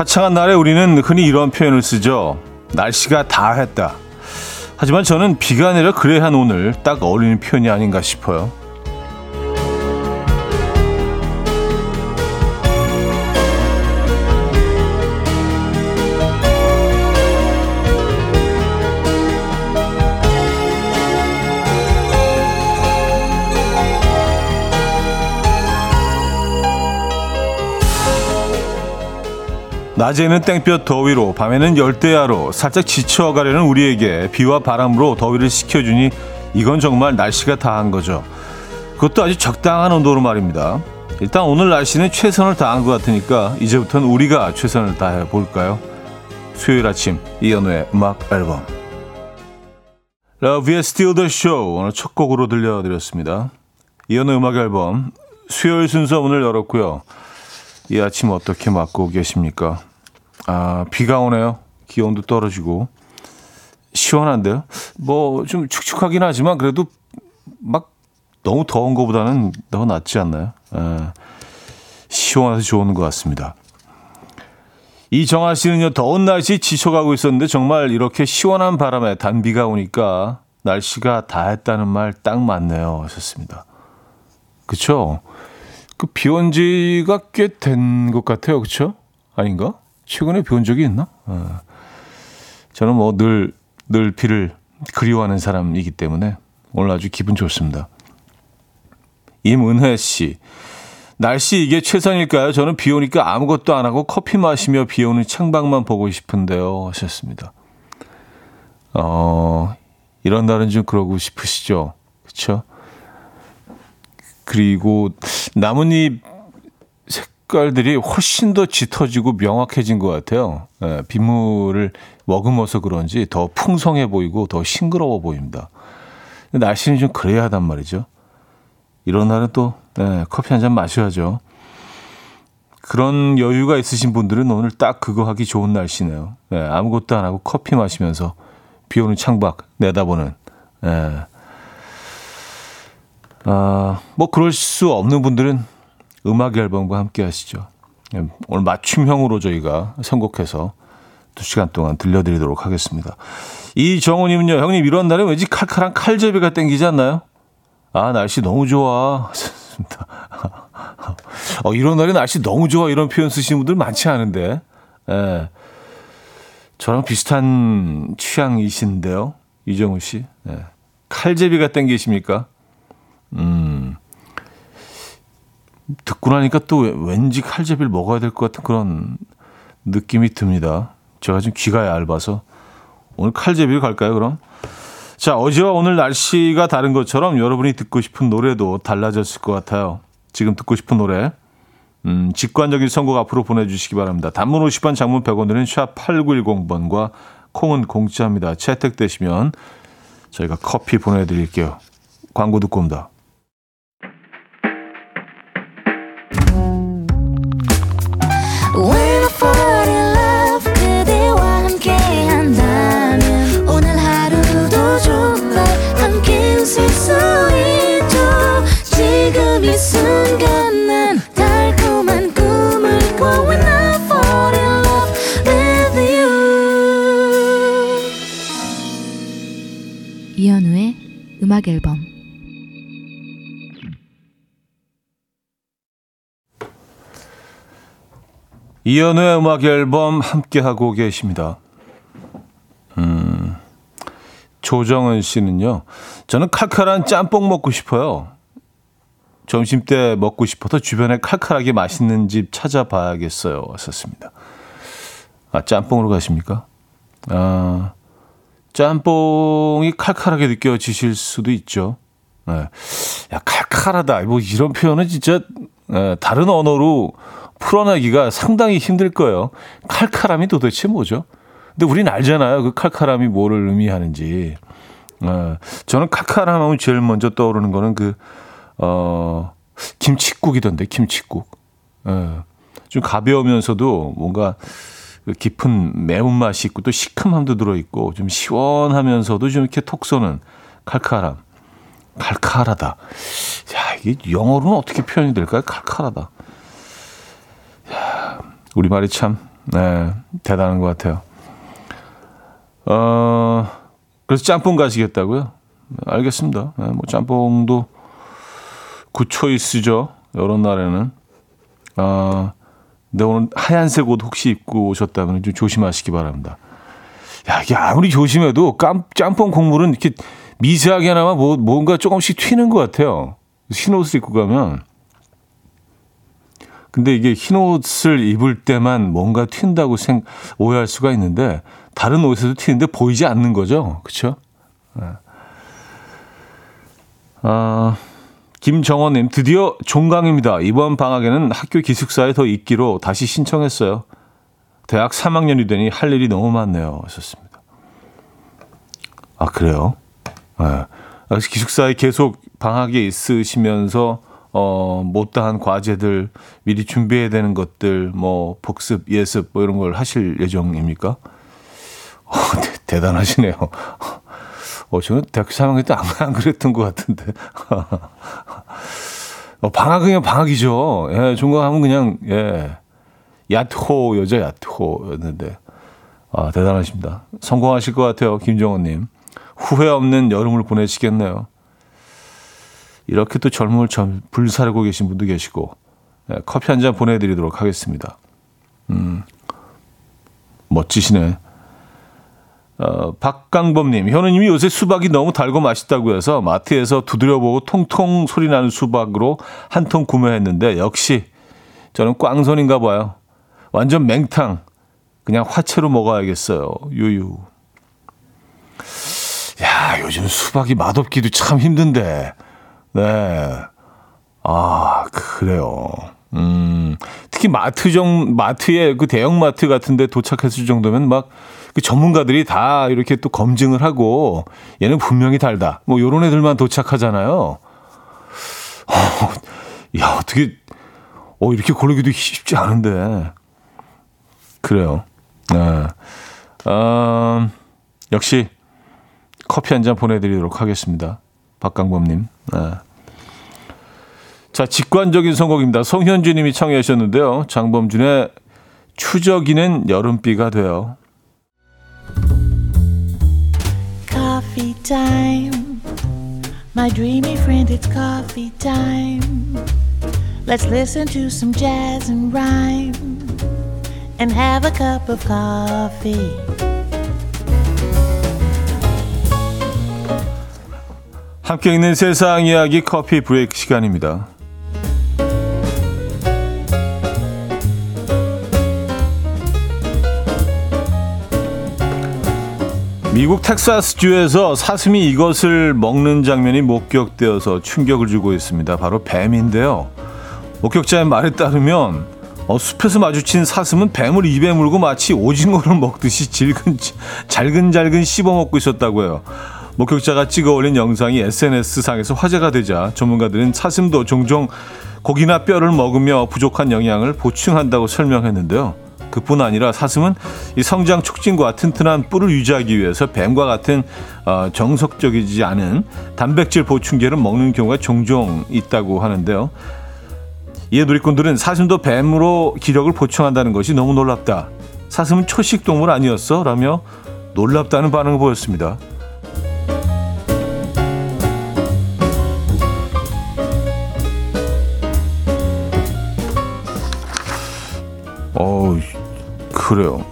화창한 날에 우리는 흔히 이런 표현을 쓰죠. 날씨가 다 했다. 하지만 저는 비가 내려 그래 한 오늘 딱 어울리는 표현이 아닌가 싶어요. 낮에는 땡볕 더위로 밤에는 열대야로 살짝 지쳐가려는 우리에게 비와 바람으로 더위를 식혀주니 이건 정말 날씨가 다한 거죠. 그것도 아주 적당한 온도로 말입니다. 일단 오늘 날씨는 최선을 다한 것 같으니까 이제부터는 우리가 최선을 다해 볼까요? 수요일 아침 이연우의 음악 앨범 is Still the Show 오늘 첫 곡으로 들려드렸습니다. 이연우의 음악 앨범 수요일 순서 문을 열었고요. 이 아침 어떻게 맞고 계십니까? 아, 비가 오네요. 기온도 떨어지고. 시원한데요? 뭐, 좀 축축하긴 하지만 그래도 막 너무 더운 것보다는 더 낫지 않나요? 아, 시원해서 좋은 것 같습니다. 이정아 씨는요, 더운 날씨 지쳐가고 있었는데 정말 이렇게 시원한 바람에 단비가 오니까 날씨가 다 했다는 말 딱 맞네요. 하셨습니다. 그쵸? 그 비 온 지가 꽤 된 것 같아요. 그쵸? 아닌가? 최근에 비온 적이 있나? 어. 저는 뭐 늘, 늘 비를 그리워하는 사람이기 때문에 오늘 아주 기분 좋습니다. 임은혜 씨. 날씨 이게 최선일까요? 저는 비 오니까 아무것도 안 하고 커피 마시며 비 오는 창밖만 보고 싶은데요. 하셨습니다. 어, 이런 날은 좀 그러고 싶으시죠? 그쵸? 그리고 나뭇잎 색깔들이 훨씬 더 짙어지고 명확해진 것 같아요. 예, 빗물을 머금어서 그런지 더 풍성해 보이고 더 싱그러워 보입니다. 날씨는 좀 그래야 하단 말이죠. 이런 날은 또 예, 커피 한 잔 마셔야죠. 그런 여유가 있으신 분들은 오늘 딱 그거 하기 좋은 날씨네요. 예, 아무것도 안 하고 커피 마시면서 비 오는 창밖 내다보는. 예. 아, 뭐 그럴 수 없는 분들은 음악 앨범과 함께 하시죠. 예, 오늘 맞춤형으로 저희가 선곡해서 두 시간 동안 들려드리도록 하겠습니다. 이정우님은요, 형님 이런 날에 왠지 칼칼한 칼제비가 땡기지 않나요? 아, 날씨 너무 좋아. 어, 이런 날에 날씨 너무 좋아. 이런 표현 쓰시는 분들 많지 않은데. 예. 저랑 비슷한 취향이신데요. 이정우 씨. 예. 칼제비가 땡기십니까? 음. 듣고 나니까 또 왠지 칼제비를 먹어야 될 것 같은 그런 느낌이 듭니다. 제가 지금 귀가 얇아서 오늘 칼제비를 갈까요, 그럼? 자, 어제와 오늘 날씨가 다른 것처럼 여러분이 듣고 싶은 노래도 달라졌을 것 같아요. 지금 듣고 싶은 노래, 음, 직관적인 선곡 앞으로 보내주시기 바랍니다. 단문 50원, 장문 100원들은 샵 8910번과 콩은 공짜입니다. 채택되시면 저희가 커피 보내드릴게요. 광고 듣고 옵니다. 음악 앨범 이연우의 음악 앨범 함께하고 계십니다. 음, 조정은 씨는요, 저는 칼칼한 짬뽕 먹고 싶어요. 점심 때 먹고 싶어서 주변에 칼칼하게 맛있는 집 찾아봐야겠어요. 왔었습니다. 아, 짬뽕으로 가십니까? 아, 짬뽕이 칼칼하게 느껴지실 수도 있죠. 네. 야, 칼칼하다. 뭐 이런 표현은 진짜 네, 다른 언어로 풀어내기가 상당히 힘들 거예요. 칼칼함이 도대체 뭐죠? 근데 우린 알잖아요. 그 칼칼함이 뭐를 의미하는지. 네. 저는 칼칼함 하면 제일 먼저 떠오르는 거는 그, 어, 김치국이던데, 김치국. 네. 좀 가벼우면서도 뭔가 그 깊은 매운맛이 있고 또 시큼함도 들어있고 좀 시원하면서도 좀 이렇게 톡 쏘는 칼칼함. 칼칼하다. 야, 이게 영어로는 어떻게 표현이 될까요? 칼칼하다. 야, 우리말이 참 네, 대단한 것 같아요. 어, 그래서 짬뽕 가시겠다고요? 알겠습니다. 네, 뭐 짬뽕도 굿초이스죠. 이런 날에는. 아, 근데 오늘 하얀색 옷 혹시 입고 오셨다면 좀 조심하시기 바랍니다. 야, 이게 아무리 조심해도 깜, 짬뽕 국물은 이렇게 미세하게나마 뭐, 뭔가 조금씩 튀는 것 같아요. 흰 옷을 입고 가면. 근데 이게 흰 옷을 입을 때만 뭔가 튄다고 생, 오해할 수가 있는데, 다른 옷에도 튀는데 보이지 않는 거죠. 그쵸? 네. 아, 김정원님, 드디어 종강입니다. 이번 방학에는 학교 기숙사에 더 있기로 다시 신청했어요. 대학 3학년이 되니 할 일이 너무 많네요. 하셨습니다. 아, 그래요? 네. 기숙사에 계속 방학에 있으시면서, 어, 못다한 과제들, 미리 준비해야 되는 것들, 뭐, 복습, 예습, 뭐 이런 걸 하실 예정입니까? 어, 대, 단하시네요 어, 저는 대학교 3학년 때 안 그랬던 것 같은데. 어, 방학은 그냥 방학이죠. 예, 종강하면 그냥, 예, 야트호, 여자 야트호였는데. 아, 대단하십니다. 성공하실 것 같아요, 김정호님. 후회 없는 여름을 보내시겠네요. 이렇게 또 젊음을 전 불사르고 계신 분도 계시고, 예, 커피 한 잔 보내드리도록 하겠습니다. 음, 멋지시네. 어, 박강범님, 현우님이 요새 수박이 너무 달고 맛있다고 해서 마트에서 두드려보고 통통 소리 나는 수박으로 한 통 구매했는데 역시 저는 꽝손인가 봐요. 완전 맹탕. 그냥 화채로 먹어야겠어요. 유유. 야, 요즘 수박이 맛없기도 참 힘든데. 네. 아, 그래요. 음, 특히 마트 정, 마트에 그 대형 마트 같은데 도착했을 정도면 막 그 전문가들이 다 이렇게 또 검증을 하고 얘는 분명히 달다. 뭐 요런 애들만 도착하잖아요. 어, 야, 어떻게 어 이렇게 고르기도 쉽지 않은데. 그래요. 네. 어, 역시 커피 한 잔 보내드리도록 하겠습니다. 박강범님. 네. 자, 직관적인 선곡입니다. 송현주 님이 청해 주셨는데요. 장범준의 추적이는 여름비가 돼요. coffee time. My dreamy friend, it's coffee time. Let's listen to some jazz and rhyme and have a cup of coffee. 함께 있는 세상 이야기 커피 브레이크 시간입니다. 미국 텍사스주에서 사슴이 이것을 먹는 장면이 목격되어서 충격을 주고 있습니다. 바로 뱀인데요. 목격자의 말에 따르면 어, 숲에서 마주친 사슴은 뱀을 입에 물고 마치 오징어를 먹듯이 질근, 잘근잘근 씹어먹고 있었다고 해요. 목격자가 찍어 올린 영상이 SNS상에서 화제가 되자 전문가들은 사슴도 종종 고기나 뼈를 먹으며 부족한 영양을 보충한다고 설명했는데요. 그뿐 아니라 사슴은 이 성장 촉진과 튼튼한 뿔을 유지하기 위해서 뱀과 같은 어, 정석적이지 않은 단백질 보충제를 먹는 경우가 종종 있다고 하는데요. 이에 누리꾼들은 사슴도 뱀으로 기력을 보충한다는 것이 너무 놀랍다. 사슴은 초식 동물 아니었어? 라며 놀랍다는 반응을 보였습니다. 어우, 그래요.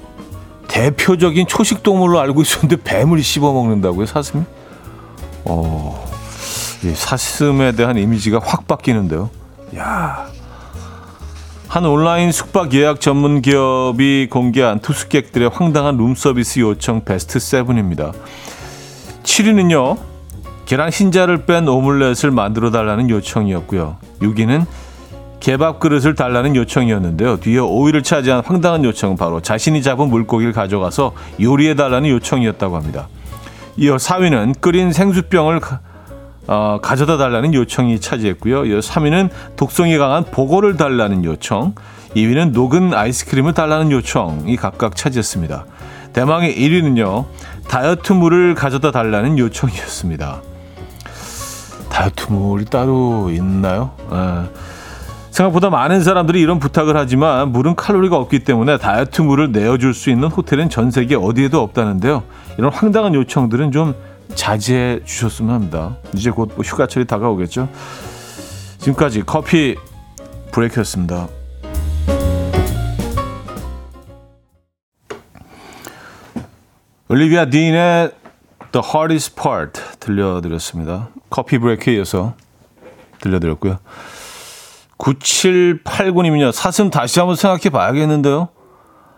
대표적인 초식 동물로 알고 있었는데 뱀을 씹어 먹는다고요, 사슴이? 어, 이 사슴에 대한 이미지가 확 바뀌는데요. 야. 한 온라인 숙박 예약 전문 기업이 공개한 투숙객들의 황당한 룸서비스 요청 베스트 7입니다. 7위는요. 계란 흰자를 뺀 오믈렛을 만들어 달라는 요청이었고요. 6위는 개밥 그릇을 달라는 요청이었는데요. 뒤에 5위를 차지한 황당한 요청은 바로 자신이 잡은 물고기를 가져가서 요리해 달라는 요청이었다고 합니다. 이어 4위는 끓인 생수병을 어, 가져다 달라는 요청이 차지했고요. 이어 3위는 독성이 강한 보고를 달라는 요청, 2위는 녹은 아이스크림을 달라는 요청이 각각 차지했습니다. 대망의 1위는요. 다이어트 물을 가져다 달라는 요청이었습니다. 다이어트 물이 따로 있나요? 에. 예. 생각보다 많은 사람들이 이런 부탁을 하지만 물은 칼로리가 없기 때문에 다이어트 물을 내어줄 수 있는 호텔은 전 세계 어디에도 없다는데요. 이런 황당한 요청들은 좀 자제해 주셨으면 합니다. 이제 곧뭐 휴가철이 다가오겠죠. 지금까지 커피 브레이크였습니다. 올리비아 딘의 The Hardest Part 들려드렸습니다. 커피 브레이크에 이어서 들려드렸고요. 9789님은요, 사슴 다시 한번 생각해 봐야겠는데요?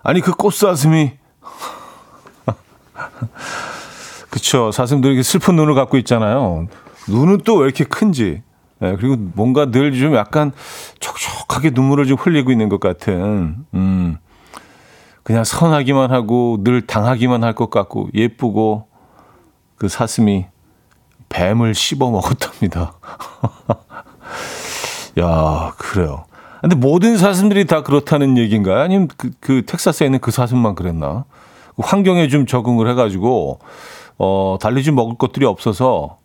아니, 그 꽃사슴이. 그쵸. 사슴들이 이렇게 슬픈 눈을 갖고 있잖아요. 눈은 또 왜 이렇게 큰지. 네, 그리고 뭔가 늘 좀 약간 촉촉하게 눈물을 좀 흘리고 있는 것 같은, 음, 그냥 선하기만 하고 늘 당하기만 할 것 같고 예쁘고 그 사슴이 뱀을 씹어 먹었답니다. 야, 그래요. 근데 모든 사슴들이 다 그렇다는 얘기인가요? 아니면 그, 그 텍사스에 있는 그 사슴만 그랬나? 그 환경에 좀 적응을 해가지고, 어, 달리 좀 먹을 것들이 없어서,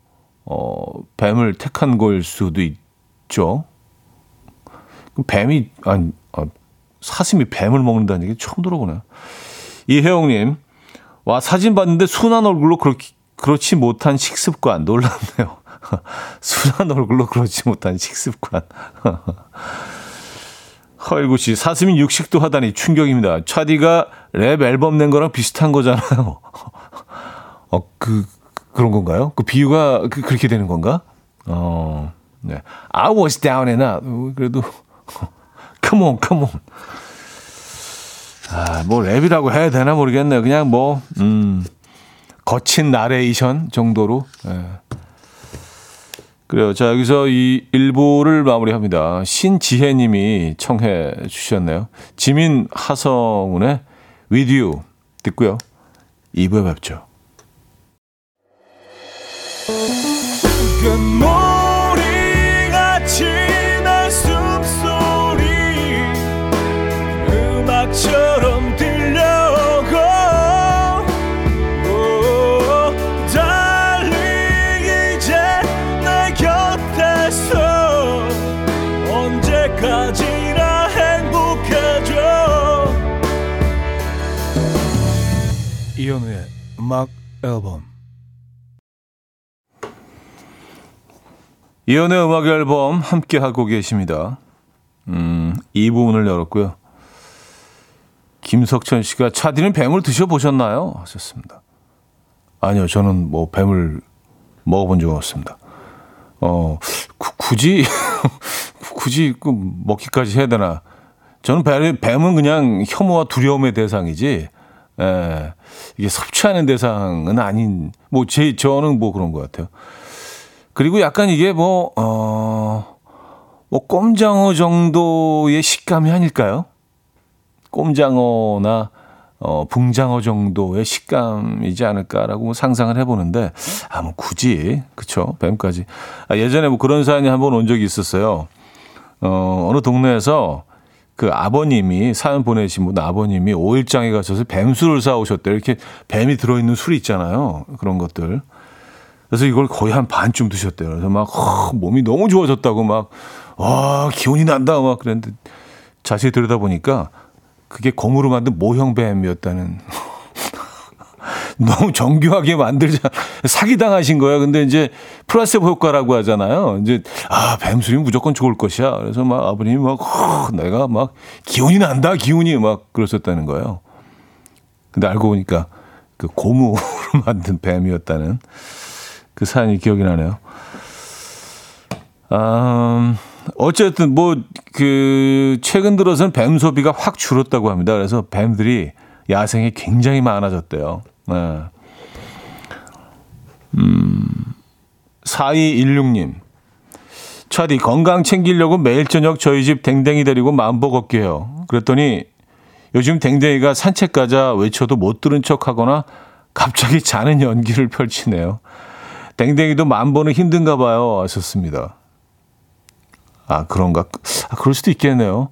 어, 뱀을 택한 걸 수도 있죠. 뱀이, 아니, 아, 사슴이 뱀을 먹는다는 얘기 처음 들어보네요. 이혜영님, 와, 사진 봤는데 순한 얼굴로 그렇게, 그렇지 못한 식습관 놀랍네요. 순한 얼굴로 그렇지 못한 식습관. 허일구 씨, 사슴이 육식도 하다니 충격입니다. 차디가 랩 앨범 낸 거랑 비슷한 거잖아요. 어, 그, 그런 건가요? 그 비유가 그, 그렇게 되는 건가? 어, 네. I was down and out. 그래도, come on, come on. 아, 뭐 랩이라고 해야 되나 모르겠네요. 그냥 뭐, 음, 거친 나레이션 정도로. 예. 그래요. 자, 여기서 이 일부를 마무리합니다. 신지혜 님이 청해 주셨네요. 지민 하성운의 With You 듣고요. 2부에 뵙죠. 음악 앨범 이현우의 음악 앨범 함께 하고 계십니다. 음, 이 부분을 열었고요. 김석천 씨가 차디는 뱀을 드셔보셨나요? 하셨습니다. 아니요, 저는 뭐 뱀을 먹어본 적 없습니다. 어, 구, 굳이, 굳이 그 먹기까지 해야 되나? 저는 뱀은 그냥 혐오와 두려움의 대상이지, 예, 이게 섭취하는 대상은 아닌, 뭐, 제, 저는 뭐 그런 것 같아요. 그리고 약간 이게 뭐, 어, 뭐, 꼼장어 정도의 식감이 아닐까요? 꼼장어나, 어, 붕장어 정도의 식감이지 않을까라고 상상을 해보는데, 아, 뭐, 굳이, 그쵸, 뱀까지. 아, 예전에 뭐 그런 사연이 한 번 온 적이 있었어요. 어, 어느 동네에서 그 아버님이 사연 보내신 분 아버님이 오일장에 가셔서 뱀술을 사오셨대요. 이렇게 뱀이 들어있는 술이 있잖아요. 그런 것들. 그래서 이걸 거의 한 반쯤 드셨대요. 그래서 막 허, 몸이 너무 좋아졌다고 막 와, 기운이 난다 막 그랬는데 자세히 들여다보니까 그게 검으로 만든 모형 뱀이었다는 너무 정교하게 만들자 사기 당하신 거예요. 근데 이제 플라세보 효과라고 하잖아요. 이제 아 뱀술이 무조건 좋을 것이야. 그래서 막 아버님이 막 허, 내가 막 기운이 난다 기운이 막 그러셨다는 거예요. 근데 알고 보니까 그 고무로 만든 뱀이었다는 그 사연이 기억이 나네요. 음, 어쨌든 뭐 그 최근 들어서는 뱀 소비가 확 줄었다고 합니다. 그래서 뱀들이 야생에 굉장히 많아졌대요. 네. 음, 4216님. 차디, 건강 챙기려고 매일 저녁 저희 집 댕댕이 데리고 만보 걷기 해요. 그랬더니 요즘 댕댕이가 산책 가자 외쳐도 못 들은 척 하거나 갑자기 자는 연기를 펼치네요. 댕댕이도 만보는 힘든가 봐요. 하셨습니다. 아, 그런가? 아, 그럴 수도 있겠네요.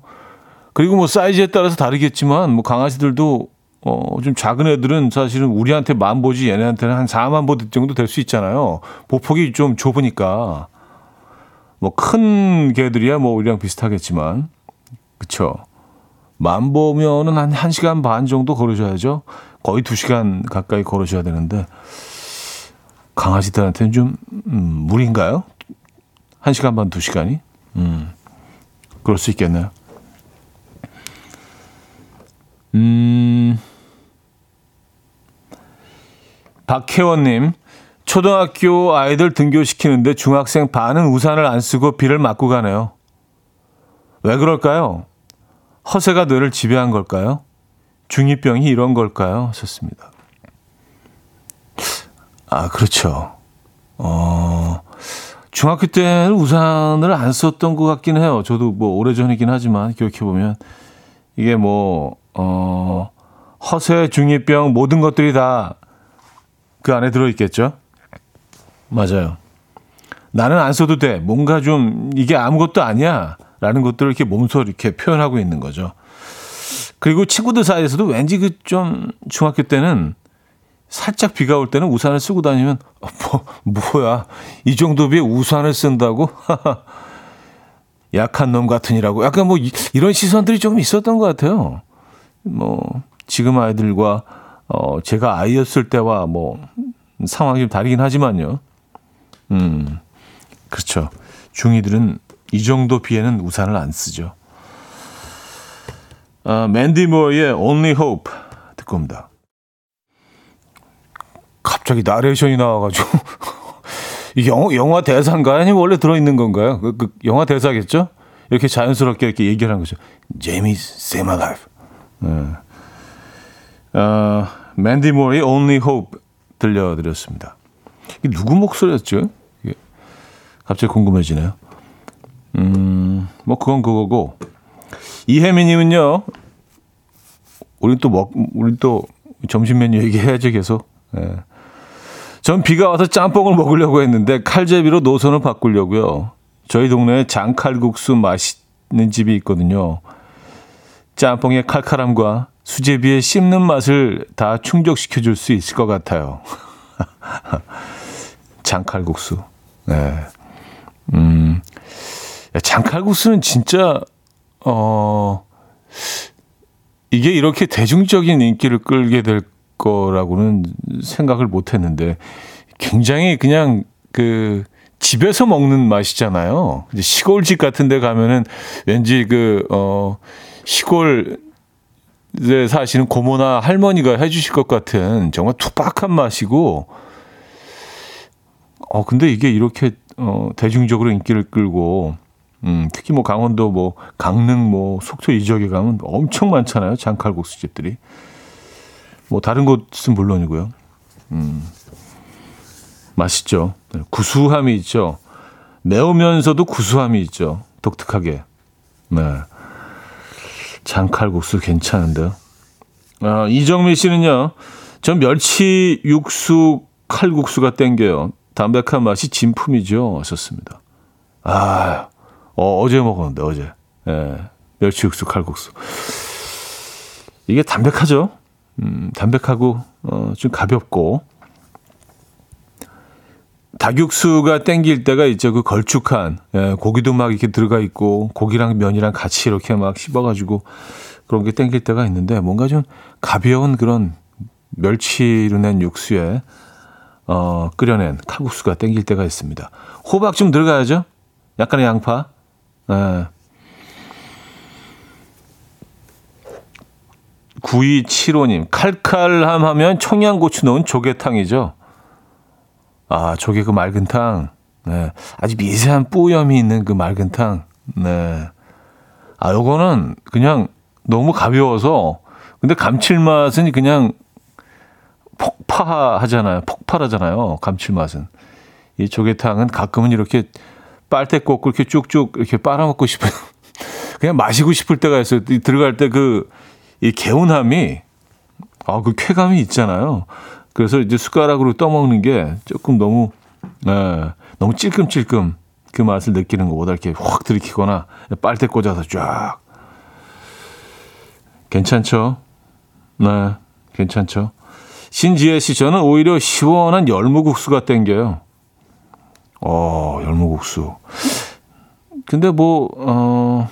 그리고 뭐 사이즈에 따라서 다르겠지만 뭐 강아지들도 어, 좀 작은 애들은 사실은 우리한테 만 보지 얘네한테는 한 4만 보 정도 될 수 있잖아요. 보폭이 좀 좁으니까. 뭐 큰 개들이야 뭐 우리랑 비슷하겠지만 그쵸 만 보면은 한 1시간 반 정도 걸으셔야죠. 거의 2시간 가까이 걸으셔야 되는데 강아지들한테는 좀 음, 무리인가요? 1시간 반, 2시간이? 음. 그럴 수 있겠네요. 음. 박혜원님, 초등학교 아이들 등교시키는데 중학생 반은 우산을 안 쓰고 비를 맞고 가네요. 왜 그럴까요? 허세가 뇌를 지배한 걸까요? 중이병이 이런 걸까요? 하셨습니다. 아, 그렇죠. 어, 중학교 때는 우산을 안 썼던 것 같긴 해요. 저도 뭐 오래전이긴 하지만 기억해보면 이게 뭐, 어, 허세, 중이병 모든 것들이 다 그 안에 들어있겠죠? 맞아요. 나는 안 써도 돼. 뭔가 좀 이게 아무것도 아니야. 라는 것들을 이렇게 몸소 이렇게 표현하고 있는 거죠. 그리고 친구들 사이에서도 왠지 그 좀 중학교 때는 살짝 비가 올 때는 우산을 쓰고 다니면 어, 뭐 뭐야 이 정도 비에 우산을 쓴다고 약한 놈 같으니라고 약간 뭐 이런 시선들이 조금 있었던 것 같아요. 뭐 지금 아이들과 어 제가 아이였을 때와 뭐 상황이 좀 다르긴 하지만요. 음 그렇죠. 중이들은 이 정도 비에는 우산을 안 쓰죠. 아, 맨디 모어의 Only Hope 듣고 옵니다. 갑자기 나레이션이 나와가지고 이 영화, 대사인가요? 아니면 원래 들어있는 건가요? 그, 그 영화 대사겠죠? 이렇게 자연스럽게 이렇게 얘기를 한 거죠. Jamie, save my life. 네. 어, 맨디 모어의 Only Hope 들려드렸습니다. 이게 누구 목소리였죠? 이게 갑자기 궁금해지네요. 음, 뭐 그건 그거고 이혜미님은요. 우리 또 먹, 우리 또 점심 메뉴 얘기해야죠 계속. 예. 전 비가 와서 짬뽕을 먹으려고 했는데 칼제비로 노선을 바꾸려고요. 저희 동네에 장칼국수 맛있는 집이 있거든요. 짬뽕의 칼칼함과 수제비의 씹는 맛을 다 충족시켜 줄 수 있을 것 같아요. 장칼국수. 네. 음. 장칼국수는 진짜 어 이게 이렇게 대중적인 인기를 끌게 될 거라고는 생각을 못 했는데 굉장히 그냥 그 집에서 먹는 맛이잖아요. 시골집 같은 데 가면은 왠지 그, 어, 시골 에 사시는 고모나 할머니가 해주실 것 같은 정말 투박한 맛이고, 어, 근데 이게 이렇게, 어, 대중적으로 인기를 끌고, 음, 특히 뭐 강원도 뭐 강릉 뭐 속초 이 지역에 가면 엄청 많잖아요. 장칼국수 집들이. 뭐 다른 곳은 물론이고요. 음. 맛있죠. 네, 구수함이 있죠. 매우면서도 구수함이 있죠. 독특하게. 네. 장칼국수 괜찮은데요. 아, 이정민 씨는요. 전 멸치 육수 칼국수가 땡겨요. 담백한 맛이 진품이죠. 하셨습니다. 아, 어, 어제 먹었는데, 어제. 예, 멸치 육수 칼국수. 이게 담백하죠? 음, 담백하고, 어, 좀 가볍고. 닭육수가 땡길 때가 있죠. 그 걸쭉한, 예, 고기도 막 이렇게 들어가 있고, 고기랑 면이랑 같이 이렇게 막 씹어가지고, 그런 게 땡길 때가 있는데, 뭔가 좀 가벼운 그런 멸치로 낸 육수에, 어, 끓여낸 칼국수가 땡길 때가 있습니다. 호박 좀 들어가야죠? 약간의 양파. 예. 9275님, 칼칼함 하면 청양고추 넣은 조개탕이죠. 아, 조개 그 맑은 탕. 네. 아주 미세한 뿌염이 있는 그 맑은 탕. 네. 아, 요거는 그냥 너무 가벼워서, 근데 감칠맛은 그냥 폭파하잖아요. 폭발하잖아요. 감칠맛은. 이 조개탕은 가끔은 이렇게 빨대 꽂고 이렇게 쭉쭉 이렇게 빨아먹고 싶어요. 그냥 마시고 싶을 때가 있어요. 들어갈 때 그, 이 개운함이, 아, 그 쾌감이 있잖아요. 그래서 이제 숟가락으로 떠먹는 게 조금 너무, 예, 너무 찔끔찔끔 그 맛을 느끼는 것보다 이렇게 확 들이키거나 빨대 꽂아서 쫙. 괜찮죠? 네, 괜찮죠? 신지혜 씨, 저는 오히려 시원한 열무국수가 땡겨요. 어, 열무국수. 근데 뭐, 어,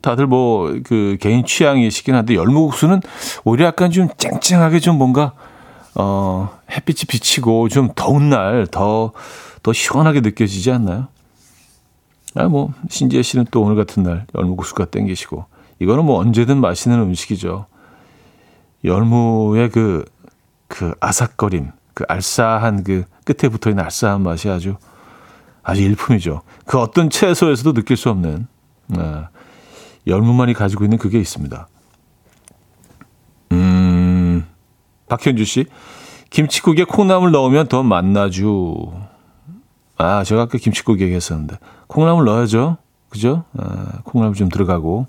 다들 뭐, 그, 개인 취향이시긴 한데, 열무국수는 오히려 약간 좀 쨍쨍하게 좀 뭔가, 어, 햇빛이 비치고 좀 더운 날 더, 더 시원하게 느껴지지 않나요? 아, 뭐, 신지혜 씨는 또 오늘 같은 날 열무국수가 땡기시고, 이거는 뭐 언제든 맛있는 음식이죠. 열무의 그, 그 아삭거림, 그 알싸한 그 끝에 붙어 있는 알싸한 맛이 아주 아주 일품이죠. 그 어떤 채소에서도 느낄 수 없는 아, 열무만이 가지고 있는 그게 있습니다. 음, 박현주 씨, 김치국에 콩나물 넣으면 더 맛나죠. 아, 제가 아까 김치국 얘기했었는데 콩나물 넣어야죠. 그죠? 아, 콩나물 좀 들어가고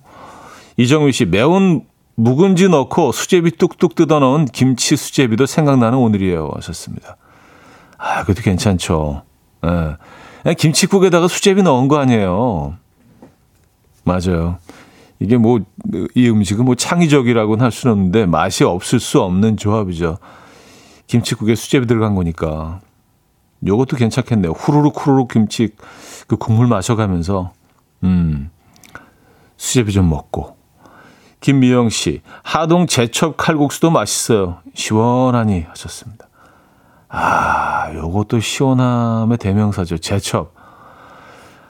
이정미 씨, 매운 묵은지 넣고 수제비 뚝뚝 뜯어 넣은 김치 수제비도 생각나는 오늘이에요. 하셨습니다. 아, 그것도 괜찮죠. 예. 김치국에다가 수제비 넣은 거 아니에요. 맞아요. 이게 뭐, 이 음식은 뭐 창의적이라고는 할 수는 없는데 맛이 없을 수 없는 조합이죠. 김치국에 수제비 들어간 거니까. 요것도 괜찮겠네요. 후루룩 후루룩 김치 그 국물 마셔가면서, 음, 수제비 좀 먹고. 김미영 씨, 하동 제첩 칼국수도 맛있어요. 시원하니 하셨습니다. 아, 요것도 시원함의 대명사죠. 제첩.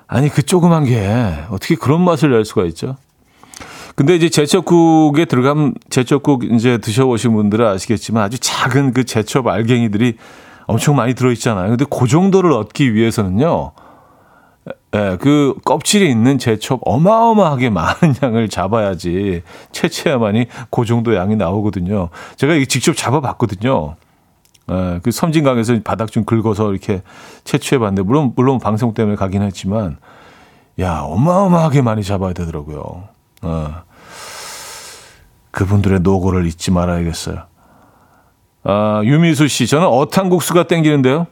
아니, 그 조그만 게 어떻게 그런 맛을 낼 수가 있죠? 근데 이제 제첩국에 들어가면 제첩국 이제 드셔보신 분들은 아시겠지만 아주 작은 그 제첩 알갱이들이 엄청 많이 들어있잖아요. 근데 그 정도를 얻기 위해서는요. 예, 그 껍질에 있는 제첩 어마어마하게 많은 양을 잡아야지 채취해야만이 그 정도 양이 나오거든요. 제가 이게 직접 잡아봤거든요. 예, 그 섬진강에서 바닥 좀 긁어서 이렇게 채취해봤는데 물론 물론 방송 때문에 가긴 했지만 야 어마어마하게 많이 잡아야 되더라고요. 예. 그분들의 노고를 잊지 말아야겠어요. 아, 유미수 씨, 저는 어탕국수가 땡기는데요.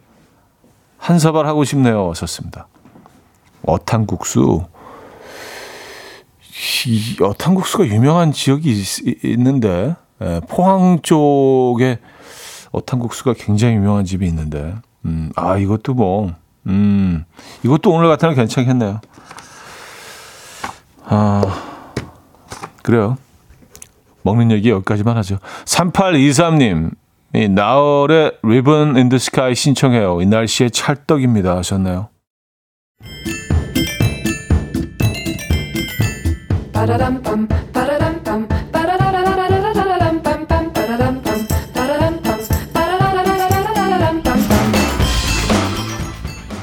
한 사발 하고 싶네요. 하셨습니다. 어탕국수. 이 어탕국수가 유명한 지역이 있, 는데 예, 포항 쪽에 어탕국수가 굉장히 유명한 집이 있는데, 음, 아, 이것도 뭐, 음, 이것도 오늘 날 괜찮겠네요. 아, 그래요. 먹는 얘기 여기까지만 하죠. 3823님, 이 나얼의 Ribbon in the Sky 신청해요. 이 날씨에 찰떡입니다. 하셨나요?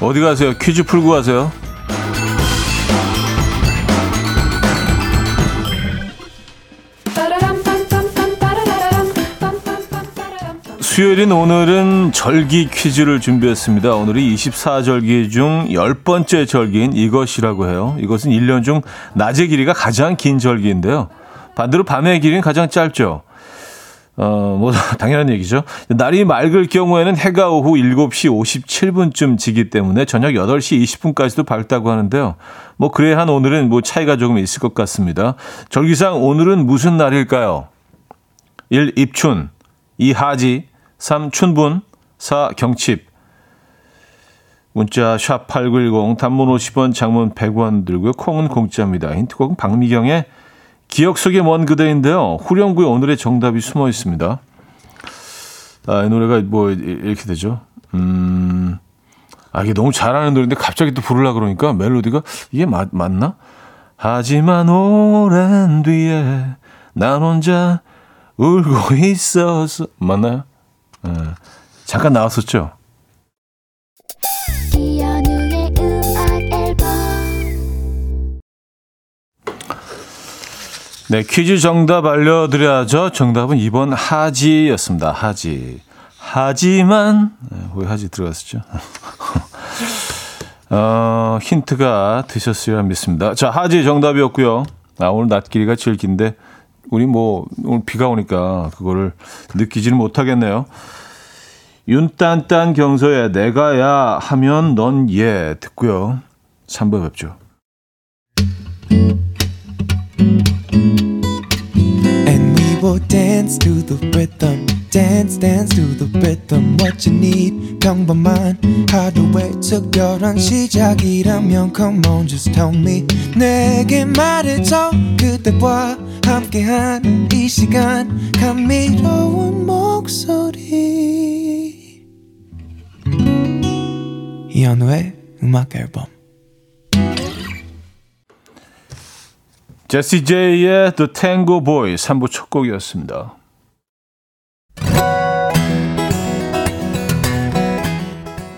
어디 가세요? 퀴즈 풀고 가세요. 수요일인 오늘은 절기 퀴즈를 준비했습니다. 오늘이 24절기 중 10번째 절기인 이것이라고 해요. 이것은 1년 중 낮의 길이가 가장 긴 절기인데요. 반대로 밤의 길이는 가장 짧죠. 어, 뭐, 당연한 얘기죠. 날이 맑을 경우에는 해가 오후 7시 57분쯤 지기 때문에 저녁 8시 20분까지도 밝다고 하는데요. 뭐, 그래 한 오늘은 뭐 차이가 조금 있을 것 같습니다. 절기상 오늘은 무슨 날일까요? 1. 입춘 2. 하지 3. 춘분 4. 경칩 문자 샵 8910 단문 50원 장문 100원 들고요. 콩은 공짜입니다. 힌트곡은 박미경의 기억 속에 먼 그대인데요. 후렴구에 오늘의 정답이 숨어 있습니다. 아, 이 노래가 뭐 이렇게 되죠. 음, 아, 이게 너무 잘하는 노래인데 갑자기 또 부르려 그러니까 멜로디가 이게 맞, 맞나? 하지만 오랜 뒤에 난 혼자 울고 있어서 맞나요? 네. 잠깐 나왔었죠. 네, 퀴즈 정답 알려드려야죠. 정답은 2번 하지였습니다. 하지. 하지만, 네, 왜 하지 들어갔었죠? 어, 힌트가 되셨으리라 믿습니다. 자, 하지 정답이었고요. 아, 오늘 낮 길이가 제일 긴데, 우리 뭐, 오늘 비가 오니까 그거를 느끼지는 못하겠네요. 윤딴딴 경서에 내가야 하면 넌 예 듣고요. 3부 뵙죠. will dance to the rhythm. Dance dance to the rhythm what you need 평범한 하루의 특별한 시작이라면 come on just tell me 내게 말해줘 그대와 함께한 이 시간 감미로운 목소리 이현우의 음악 앨범 제시 제이의 The Tango Boy 3부 첫 곡이었습니다.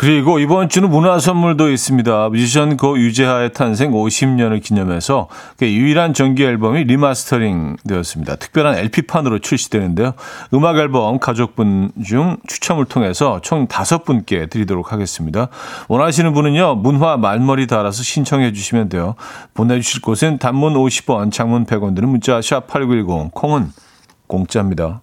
그리고 이번 주는 문화 선물도 있습니다. 뮤지션 고 유재하의 탄생 50년을 기념해서 그 유일한 정규 앨범이 리마스터링 되었습니다. 특별한 LP판으로 출시되는데요. 음악 앨범 가족분 중 추첨을 통해서 총 5분께 드리도록 하겠습니다. 원하시는 분은요. 문화 말머리 달아서 신청해 주시면 돼요. 보내주실 곳은 단문 50원, 장문 100원 드는 문자 샵 8910, 콩은 공짜입니다.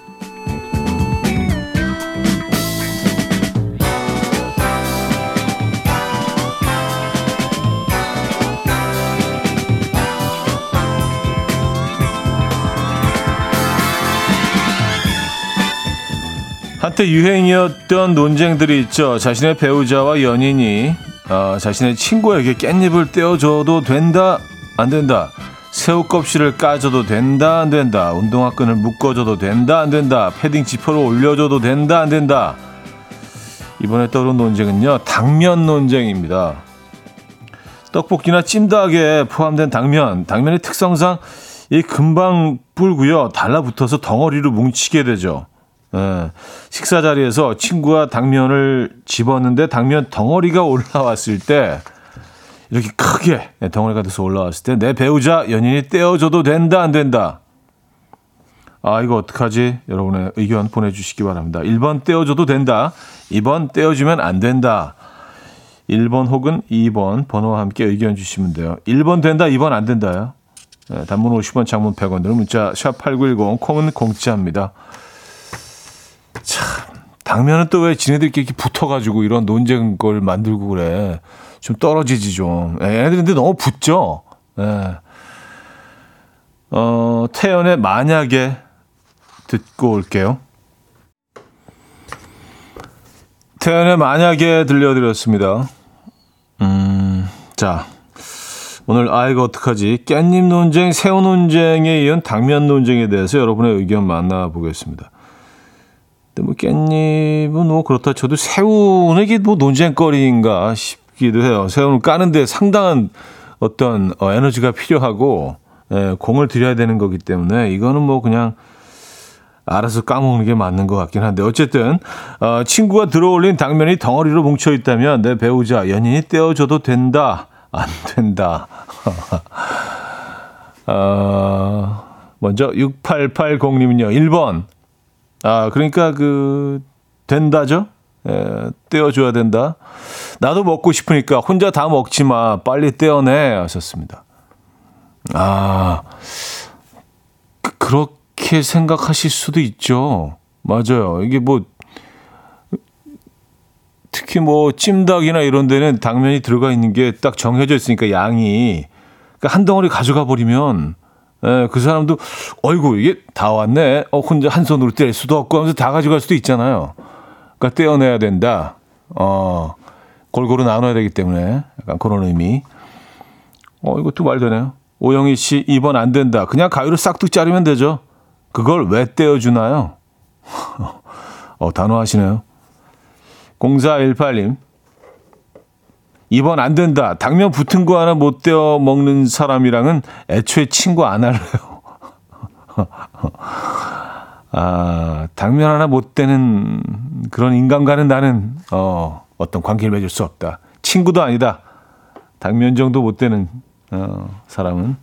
때 유행이었던 논쟁들이 있죠. 자신의 배우자와 연인이 어, 자신의 친구에게 깻잎을 떼어줘도 된다, 안 된다. 새우 껍질을 까줘도 된다, 안 된다. 운동화 끈을 묶어줘도 된다, 안 된다. 패딩 지퍼를 올려줘도 된다, 안 된다. 이번에 떠오른 논쟁은요, 당면 논쟁입니다. 떡볶이나 찜닭에 포함된 당면, 당면의 특성상 이 금방 불고요, 달라붙어서 덩어리로 뭉치게 되죠. 예, 식사 자리에서 친구가 당면을 집었는데 당면 덩어리가 올라왔을 때 이렇게 크게 덩어리가 돼서 올라왔을 때 내 배우자 연인이 떼어줘도 된다 안 된다. 아 이거 어떡하지? 여러분의 의견 보내주시기 바랍니다. 1번 떼어줘도 된다. 2번 떼어주면 안 된다. 1번 혹은 2번 번호와 함께 의견 주시면 돼요. 1번 된다, 2번 안 된다요. 네, 단문 50원, 장문 100원 들은 문자 샵8910 콩은 공짜입니다. 참, 당면은 또 왜 지네들끼리 이렇게 붙어가지고 이런 논쟁 걸 만들고 그래. 좀 떨어지지 좀. 애들인데 너무 붙죠? 예. 어, 태연의 만약에 듣고 올게요. 태연의 만약에 들려드렸습니다. 음, 자. 오늘 아이가 어떡하지? 깻잎 논쟁, 새우 논쟁에 이은 당면 논쟁에 대해서 여러분의 의견 만나보겠습니다. 근데 뭐 깻잎은 뭐 그렇다 쳐도 새우는 이게 뭐 논쟁거리인가 싶기도 해요. 새우는 까는데 상당한 어떤 어, 에너지가 필요하고 예, 공을 들여야 되는 거기 때문에 이거는 뭐 그냥 알아서 까먹는 게 맞는 것 같긴 한데 어쨌든 어, 친구가 들어올린 당면이 덩어리로 뭉쳐 있다면 내 배우자 연인이 떼어줘도 된다 안 된다. 어, 먼저 6880님은요. 1번. 아, 그러니까 그 된다죠? 예, 떼어줘야 된다. 나도 먹고 싶으니까 혼자 다 먹지 마. 빨리 떼어내 하셨습니다. 아, 그, 그렇게 생각하실 수도 있죠. 맞아요. 이게 뭐 특히 뭐 찜닭이나 이런 데는 당면이 들어가 있는 게 딱 정해져 있으니까 양이 그러니까 한 덩어리 가져가 버리면 예, 그 사람도 어이구 이게 다 왔네. 어 혼자 한 손으로 뗄 수도 없고 하면서 다 가져갈 수도 있잖아요. 그러니까 떼어내야 된다. 어 골고루 나눠야 되기 때문에 약간 그런 의미. 어 이것도 말 되네요. 오영희 씨 2번 안 된다. 그냥 가위로 싹둑 자르면 되죠. 그걸 왜 떼어주나요? 어 단호하시네요. 0418님. 2번 안 된다. 당면 붙은 거 하나 못 떼어 먹는 사람이랑은 애초에 친구 안 할래요. 아, 당면 하나 못 떼는 그런 인간과는 나는, 어, 어떤 관계를 맺을 수 없다. 친구도 아니다. 당면 정도 못 떼는, 어, 사람은.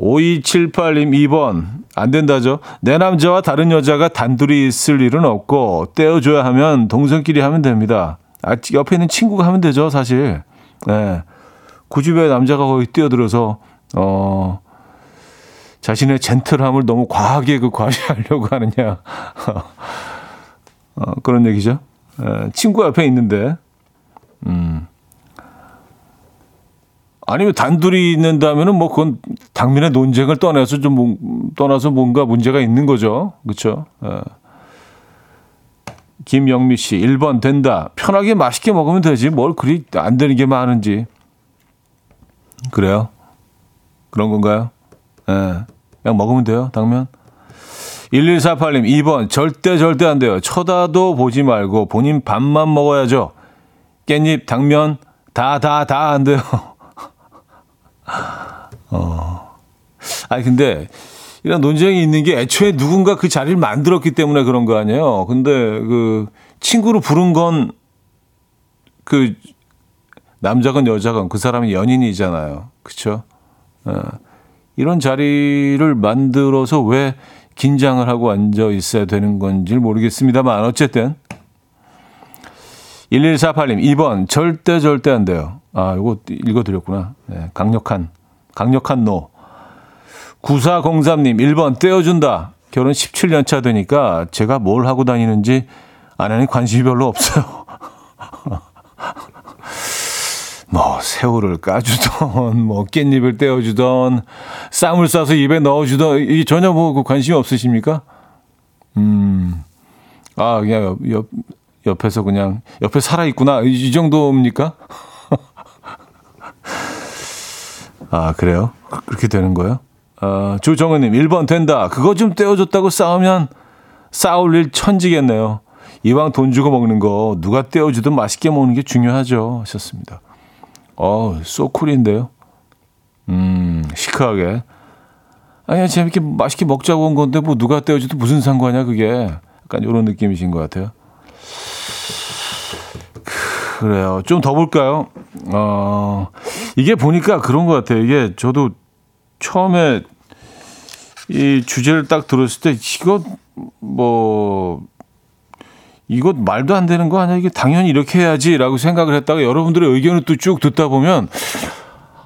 5278님 2번. 안 된다죠. 내 남자와 다른 여자가 단둘이 있을 일은 없고, 떼어줘야 하면 동생끼리 하면 됩니다. 아, 옆에 있는 친구가 하면 되죠, 사실. 네. 굳이 왜 남자가 거기 뛰어들어서, 어, 자신의 젠틀함을 너무 과하게 그 과시하려고 하느냐. 어, 그런 얘기죠. 에, 친구 옆에 있는데, 음. 아니면 단둘이 있는다면은 뭐 그건 당면의 논쟁을 떠나서 좀 떠나서 뭔가 문제가 있는 거죠. 그렇죠? 예. 김영미 씨 1번 된다. 편하게 맛있게 먹으면 되지. 뭘 그리 안 되는 게 많은지. 그래요? 그런 건가요? 예. 그냥 먹으면 돼요. 당면. 1148님 2번 절대 절대 안 돼요. 쳐다도 보지 말고 본인 밥만 먹어야죠. 깻잎, 당면 다 다 다 안 돼요. 어. 아니, 근데, 이런 논쟁이 있는 게 애초에 누군가 그 자리를 만들었기 때문에 그런 거 아니에요. 근데 그, 친구로 부른 건, 그, 남자건 여자건 그 사람이 연인이잖아요. 그쵸? 어. 이런 자리를 만들어서 왜 긴장을 하고 앉아 있어야 되는 건지 모르겠습니다만, 어쨌든. 1148님, 2번, 절대, 절대 안 돼요. 아, 이거 읽어 드렸구나. 네, 강력한, 강력한 노. 9403님, 1번, 떼어준다. 결혼 17년 차 되니까 제가 뭘 하고 다니는지 아내는 관심이 별로 없어요. 뭐, 새우를 까주던, 뭐, 깻잎을 떼어주던, 쌈을 싸서 입에 넣어주던, 이게 전혀 뭐, 그 관심이 없으십니까? 음, 아, 그냥 옆, 옆, 옆에서 그냥 옆에 살아 있구나 이 정도입니까? 아 그래요? 그렇게 되는 거예요? 아, 조정은님 1번 된다. 그거 좀 떼어줬다고 싸우면 싸울 일 천지겠네요. 이왕 돈 주고 먹는 거 누가 떼어주든 맛있게 먹는 게 중요하죠. 하셨습니다. 어, 소쿨인데요. 음, 시크하게. 아니, 재밌게 맛있게 먹자고 온 건데 뭐 누가 떼어줘도 무슨 상관이야 그게. 약간 이런 느낌이신 것 같아요. 그래요. 좀 더 볼까요? 어, 이게 보니까 그런 것 같아요. 이게 저도 처음에 이 주제를 딱 들었을 때 이거 뭐 이거 말도 안 되는 거 아니야? 이게 당연히 이렇게 해야지라고 생각을 했다가 여러분들의 의견을 또 쭉 듣다 보면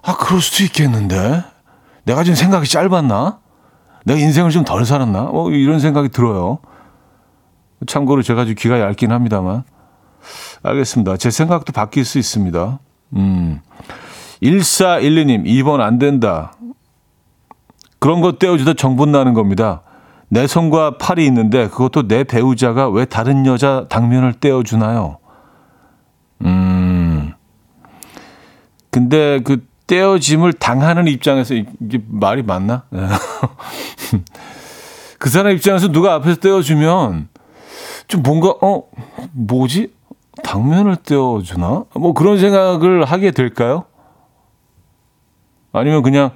아 그럴 수도 있겠는데 내가 지금 생각이 짧았나? 내가 인생을 좀 덜 살았나? 뭐 이런 생각이 들어요. 참고로 제가 좀 귀가 얇긴 합니다만. 알겠습니다. 제 생각도 바뀔 수 있습니다. 음. 1412님, 2번 안 된다. 그런 거 떼어주다 정분 나는 겁니다. 내 손과 팔이 있는데 그것도 내 배우자가 왜 다른 여자 당면을 떼어주나요? 음. 근데 그 떼어짐을 당하는 입장에서 이게 말이 맞나? 그 사람 입장에서 누가 앞에서 떼어주면 좀 뭔가, 어, 뭐지? 당면을 떼어주나? 뭐 그런 생각을 하게 될까요? 아니면 그냥,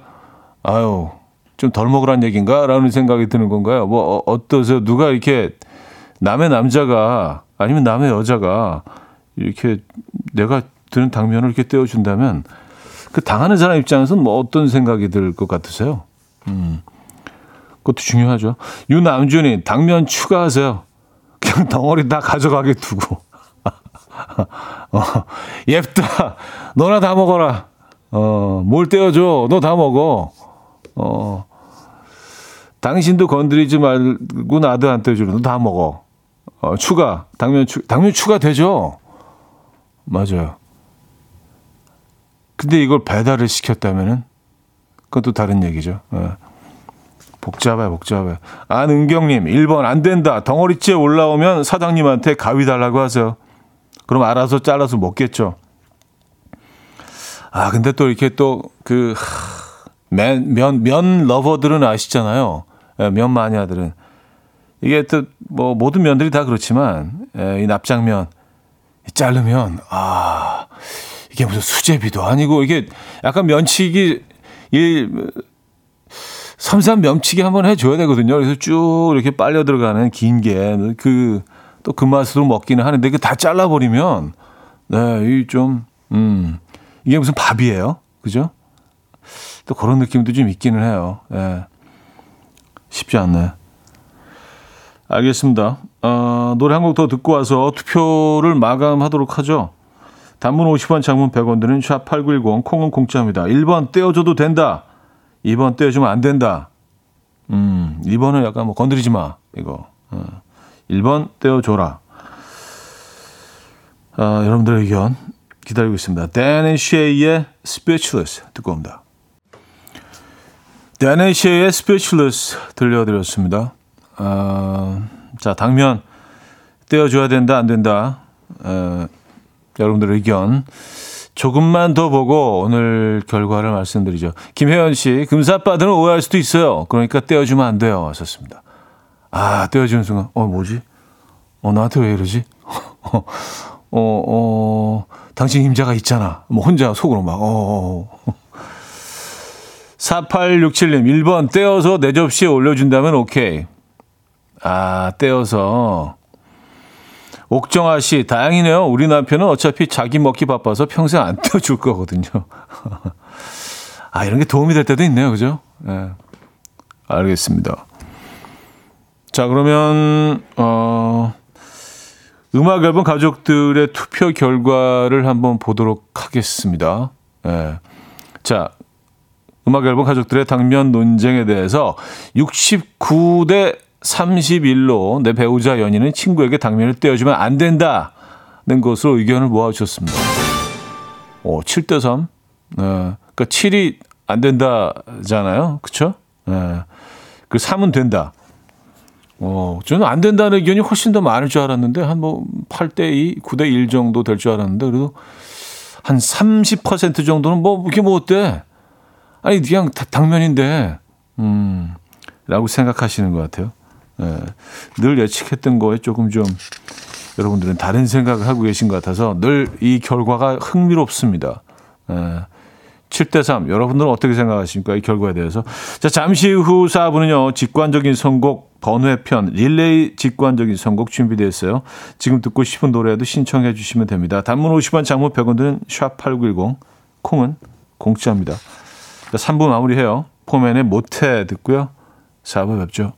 아유, 좀 덜 먹으란 얘기인가? 라는 생각이 드는 건가요? 뭐, 어, 어떠세요? 누가 이렇게 남의 남자가 아니면 남의 여자가 이렇게 내가 드는 당면을 이렇게 떼어준다면 그 당하는 사람 입장에서는 뭐 어떤 생각이 들 것 같으세요? 음. 그것도 중요하죠. 유남준이 당면 추가하세요. 그냥 덩어리 다 가져가게 두고. 어, 옅다. 너나 다 먹어라. 어, 뭘 떼어줘. 너 다 먹어. 어, 당신도 건드리지 말고 나도 안 떼어주는 너다 먹어. 어, 추가. 당면 추, 당면 추가 되죠? 맞아요. 근데 이걸 배달을 시켰다면은 또 다른 얘기죠. 예. 복잡해, 복잡해. 안은경님, 1번 안 된다. 덩어리째 올라오면 사장님한테 가위 달라고 하세요. 그럼 알아서 잘라서 먹겠죠. 아, 근데 또 이렇게 또 그, 면, 면, 면 러버들은 아시잖아요. 예, 면 마니아들은. 이게 또 뭐 모든 면들이 다 그렇지만, 예, 이 납작면, 자르면, 아, 이게 무슨 수제비도 아니고, 이게 약간 면치기, 이, 섬세한 면치기 한번 해줘야 되거든요. 그래서 쭉 이렇게 빨려 들어가는 긴 게, 그, 또그 맛으로 먹기는 하는데, 그 다 잘라버리면, 네, 이 좀, 음, 이게 무슨 밥이에요? 그죠? 또 그런 느낌도 좀 있기는 해요. 예. 쉽지 않네. 알겠습니다. 어, 노래 한 곡 더 듣고 와서 투표를 마감하도록 하죠. 단문 50원, 장문 100원 드는 샵8910, 콩은 공짜입니다. 1번 떼어줘도 된다. 2번 떼어주면 안 된다. 음, 2번은 약간 뭐 건드리지 마. 이거. 어. 1번 떼어줘라. 어, 여러분들의 의견 기다리고 있습니다. Dan and Shay의 Speechless 듣고 옵니다. And Shay의 Speechless 들려드렸습니다. 어, 자, 당면 떼어줘야 된다, 안 된다. 어, 여러분들의 의견 조금만 더 보고 오늘 결과를 말씀드리죠. 김혜연 씨, 금사빠들은 오해할 수도 있어요. 그러니까 떼어주면 안 돼요. 하셨습니다. 아, 떼어주는 순간, 어, 뭐지? 어, 나한테 왜 이러지? 어, 어, 당신 임자가 있잖아. 뭐 혼자 속으로 막, 어. 4867님, 1번 떼어서 내 접시에 올려준다면 오케이. 아, 떼어서. 옥정아 씨, 다행이네요. 우리 남편은 어차피 자기 먹기 바빠서 평생 안 떼어줄 거거든요. 아, 이런 게 도움이 될 때도 있네요. 그죠? 예. 네. 알겠습니다. 자, 그러면, 어, 음악 앨범 가족들의 투표 결과를 한번 보도록 하겠습니다. 예. 자, 음악 앨범 가족들의 당면 논쟁에 대해서 69대 31로 내 배우자 연인은 친구에게 당면을 떼어주면 안 된다는 것으로 의견을 모아주셨습니다. 오, 7대 3. 네. 그러니까 7이 안 된다잖아요. 그쵸? 네. 그 3은 된다. 어, 저는 안 된다는 의견이 훨씬 더 많을 줄 알았는데, 한 뭐 8대 2, 9대 1 정도 될 줄 알았는데, 그래도 한 30% 정도는 뭐, 이게 뭐 어때? 아니, 그냥 당면인데, 음, 라고 생각하시는 것 같아요. 예, 늘 예측했던 거에 조금 좀 여러분들은 다른 생각을 하고 계신 것 같아서 늘 이 결과가 흥미롭습니다. 예, 7대 3. 여러분들은 어떻게 생각하십니까? 이 결과에 대해서. 자, 잠시 후 4부는요. 직관적인 선곡 번외편 릴레이 직관적인 선곡 준비되어 있어요. 지금 듣고 싶은 노래도 신청해 주시면 됩니다. 단문 50원, 장문 100원 드는 샵8910 콩은 공짜입니다. 자, 3부 마무리해요. 포맨의 모태 듣고요. 4부 뵙죠.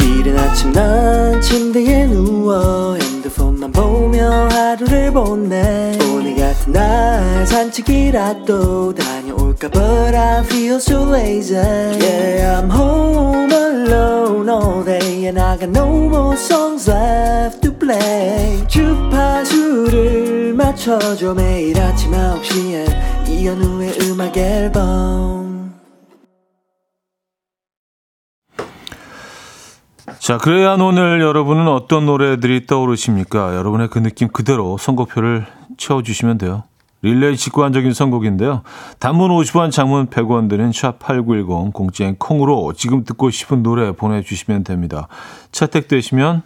이른 아침 난 침대에 누워 핸드폰만 보며 하루를 보내 오늘 같은 날 산책이라도 다녀올까 But I feel so lazy Yeah I'm home alone all day And I got no more songs left to play 주파수를 맞춰줘 매일 아침 9시에 이현우의 음악 앨범. 자 그래야 오늘 여러분은 어떤 노래들이 떠오르십니까? 여러분의 그 느낌 그대로 선곡표를 채워주시면 돼요. 릴레이 직관적인 선곡인데요. 단문 50원 장문 100원 드린 샵8910 공지엔 콩으로 지금 듣고 싶은 노래 보내주시면 됩니다. 채택되시면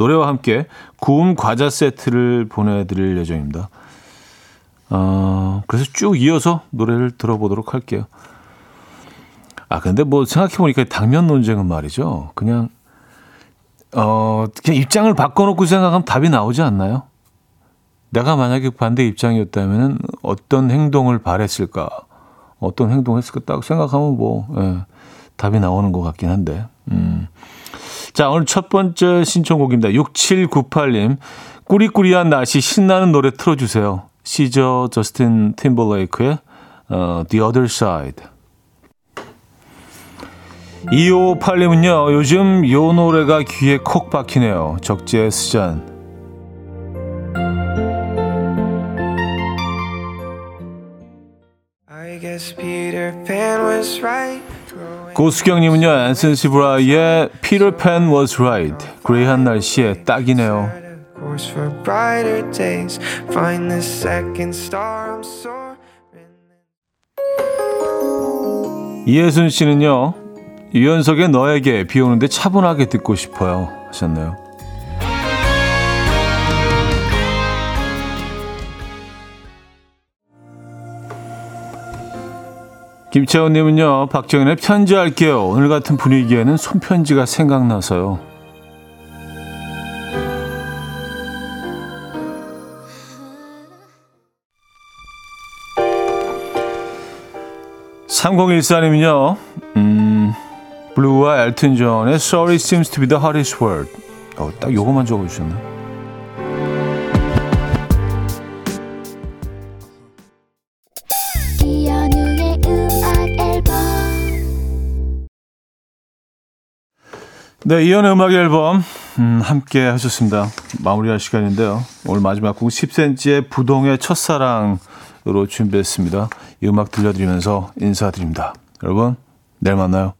노래와 함께 구운 과자 세트를 보내드릴 예정입니다. 어, 그래서 쭉 이어서 노래를 들어보도록 할게요. 아, 근데 뭐 생각해보니까 당면 논쟁은 말이죠. 그냥, 어, 그냥 입장을 바꿔놓고 생각하면 답이 나오지 않나요? 내가 만약에 반대 입장이었다면 어떤 행동을 바랬을까? 어떤 행동을 했을까? 딱 생각하면 뭐, 예, 답이 나오는 것 같긴 한데. 음. 자, 오늘 첫 번째 신청곡입니다. 6798님. 꾸리꾸리한 날씨 신나는 노래 틀어주세요. 시저 저스틴 팀버레이크의 어, The Other Side. 2558님은요, 요즘 요 노래가 귀에 콕 박히네요. 적재 수잔. 고수경님은요, 앤슨 시브라의 Peter Pan was right. 그레이한 날씨에 딱이네요. 이예순 씨는요, 유연석의 너에게 비 오는데 차분하게 듣고 싶어요. 하셨네요. 김채원님은요, 박정현의 편지할게요. 오늘 같은 분위기에는 손편지가 생각나서요. (3014님은요) 음, 블루와 엘튼 존의 Sorry seems to be the hardest word 어, 딱 요거만 적어주셨네 네, 이현의 음악 앨범 음, 함께 하셨습니다. 마무리할 시간인데요. 오늘 마지막 곡 10cm의 부동의 첫사랑으로 준비했습니다. 이 음악 들려드리면서 인사드립니다. 여러분, 내일 만나요.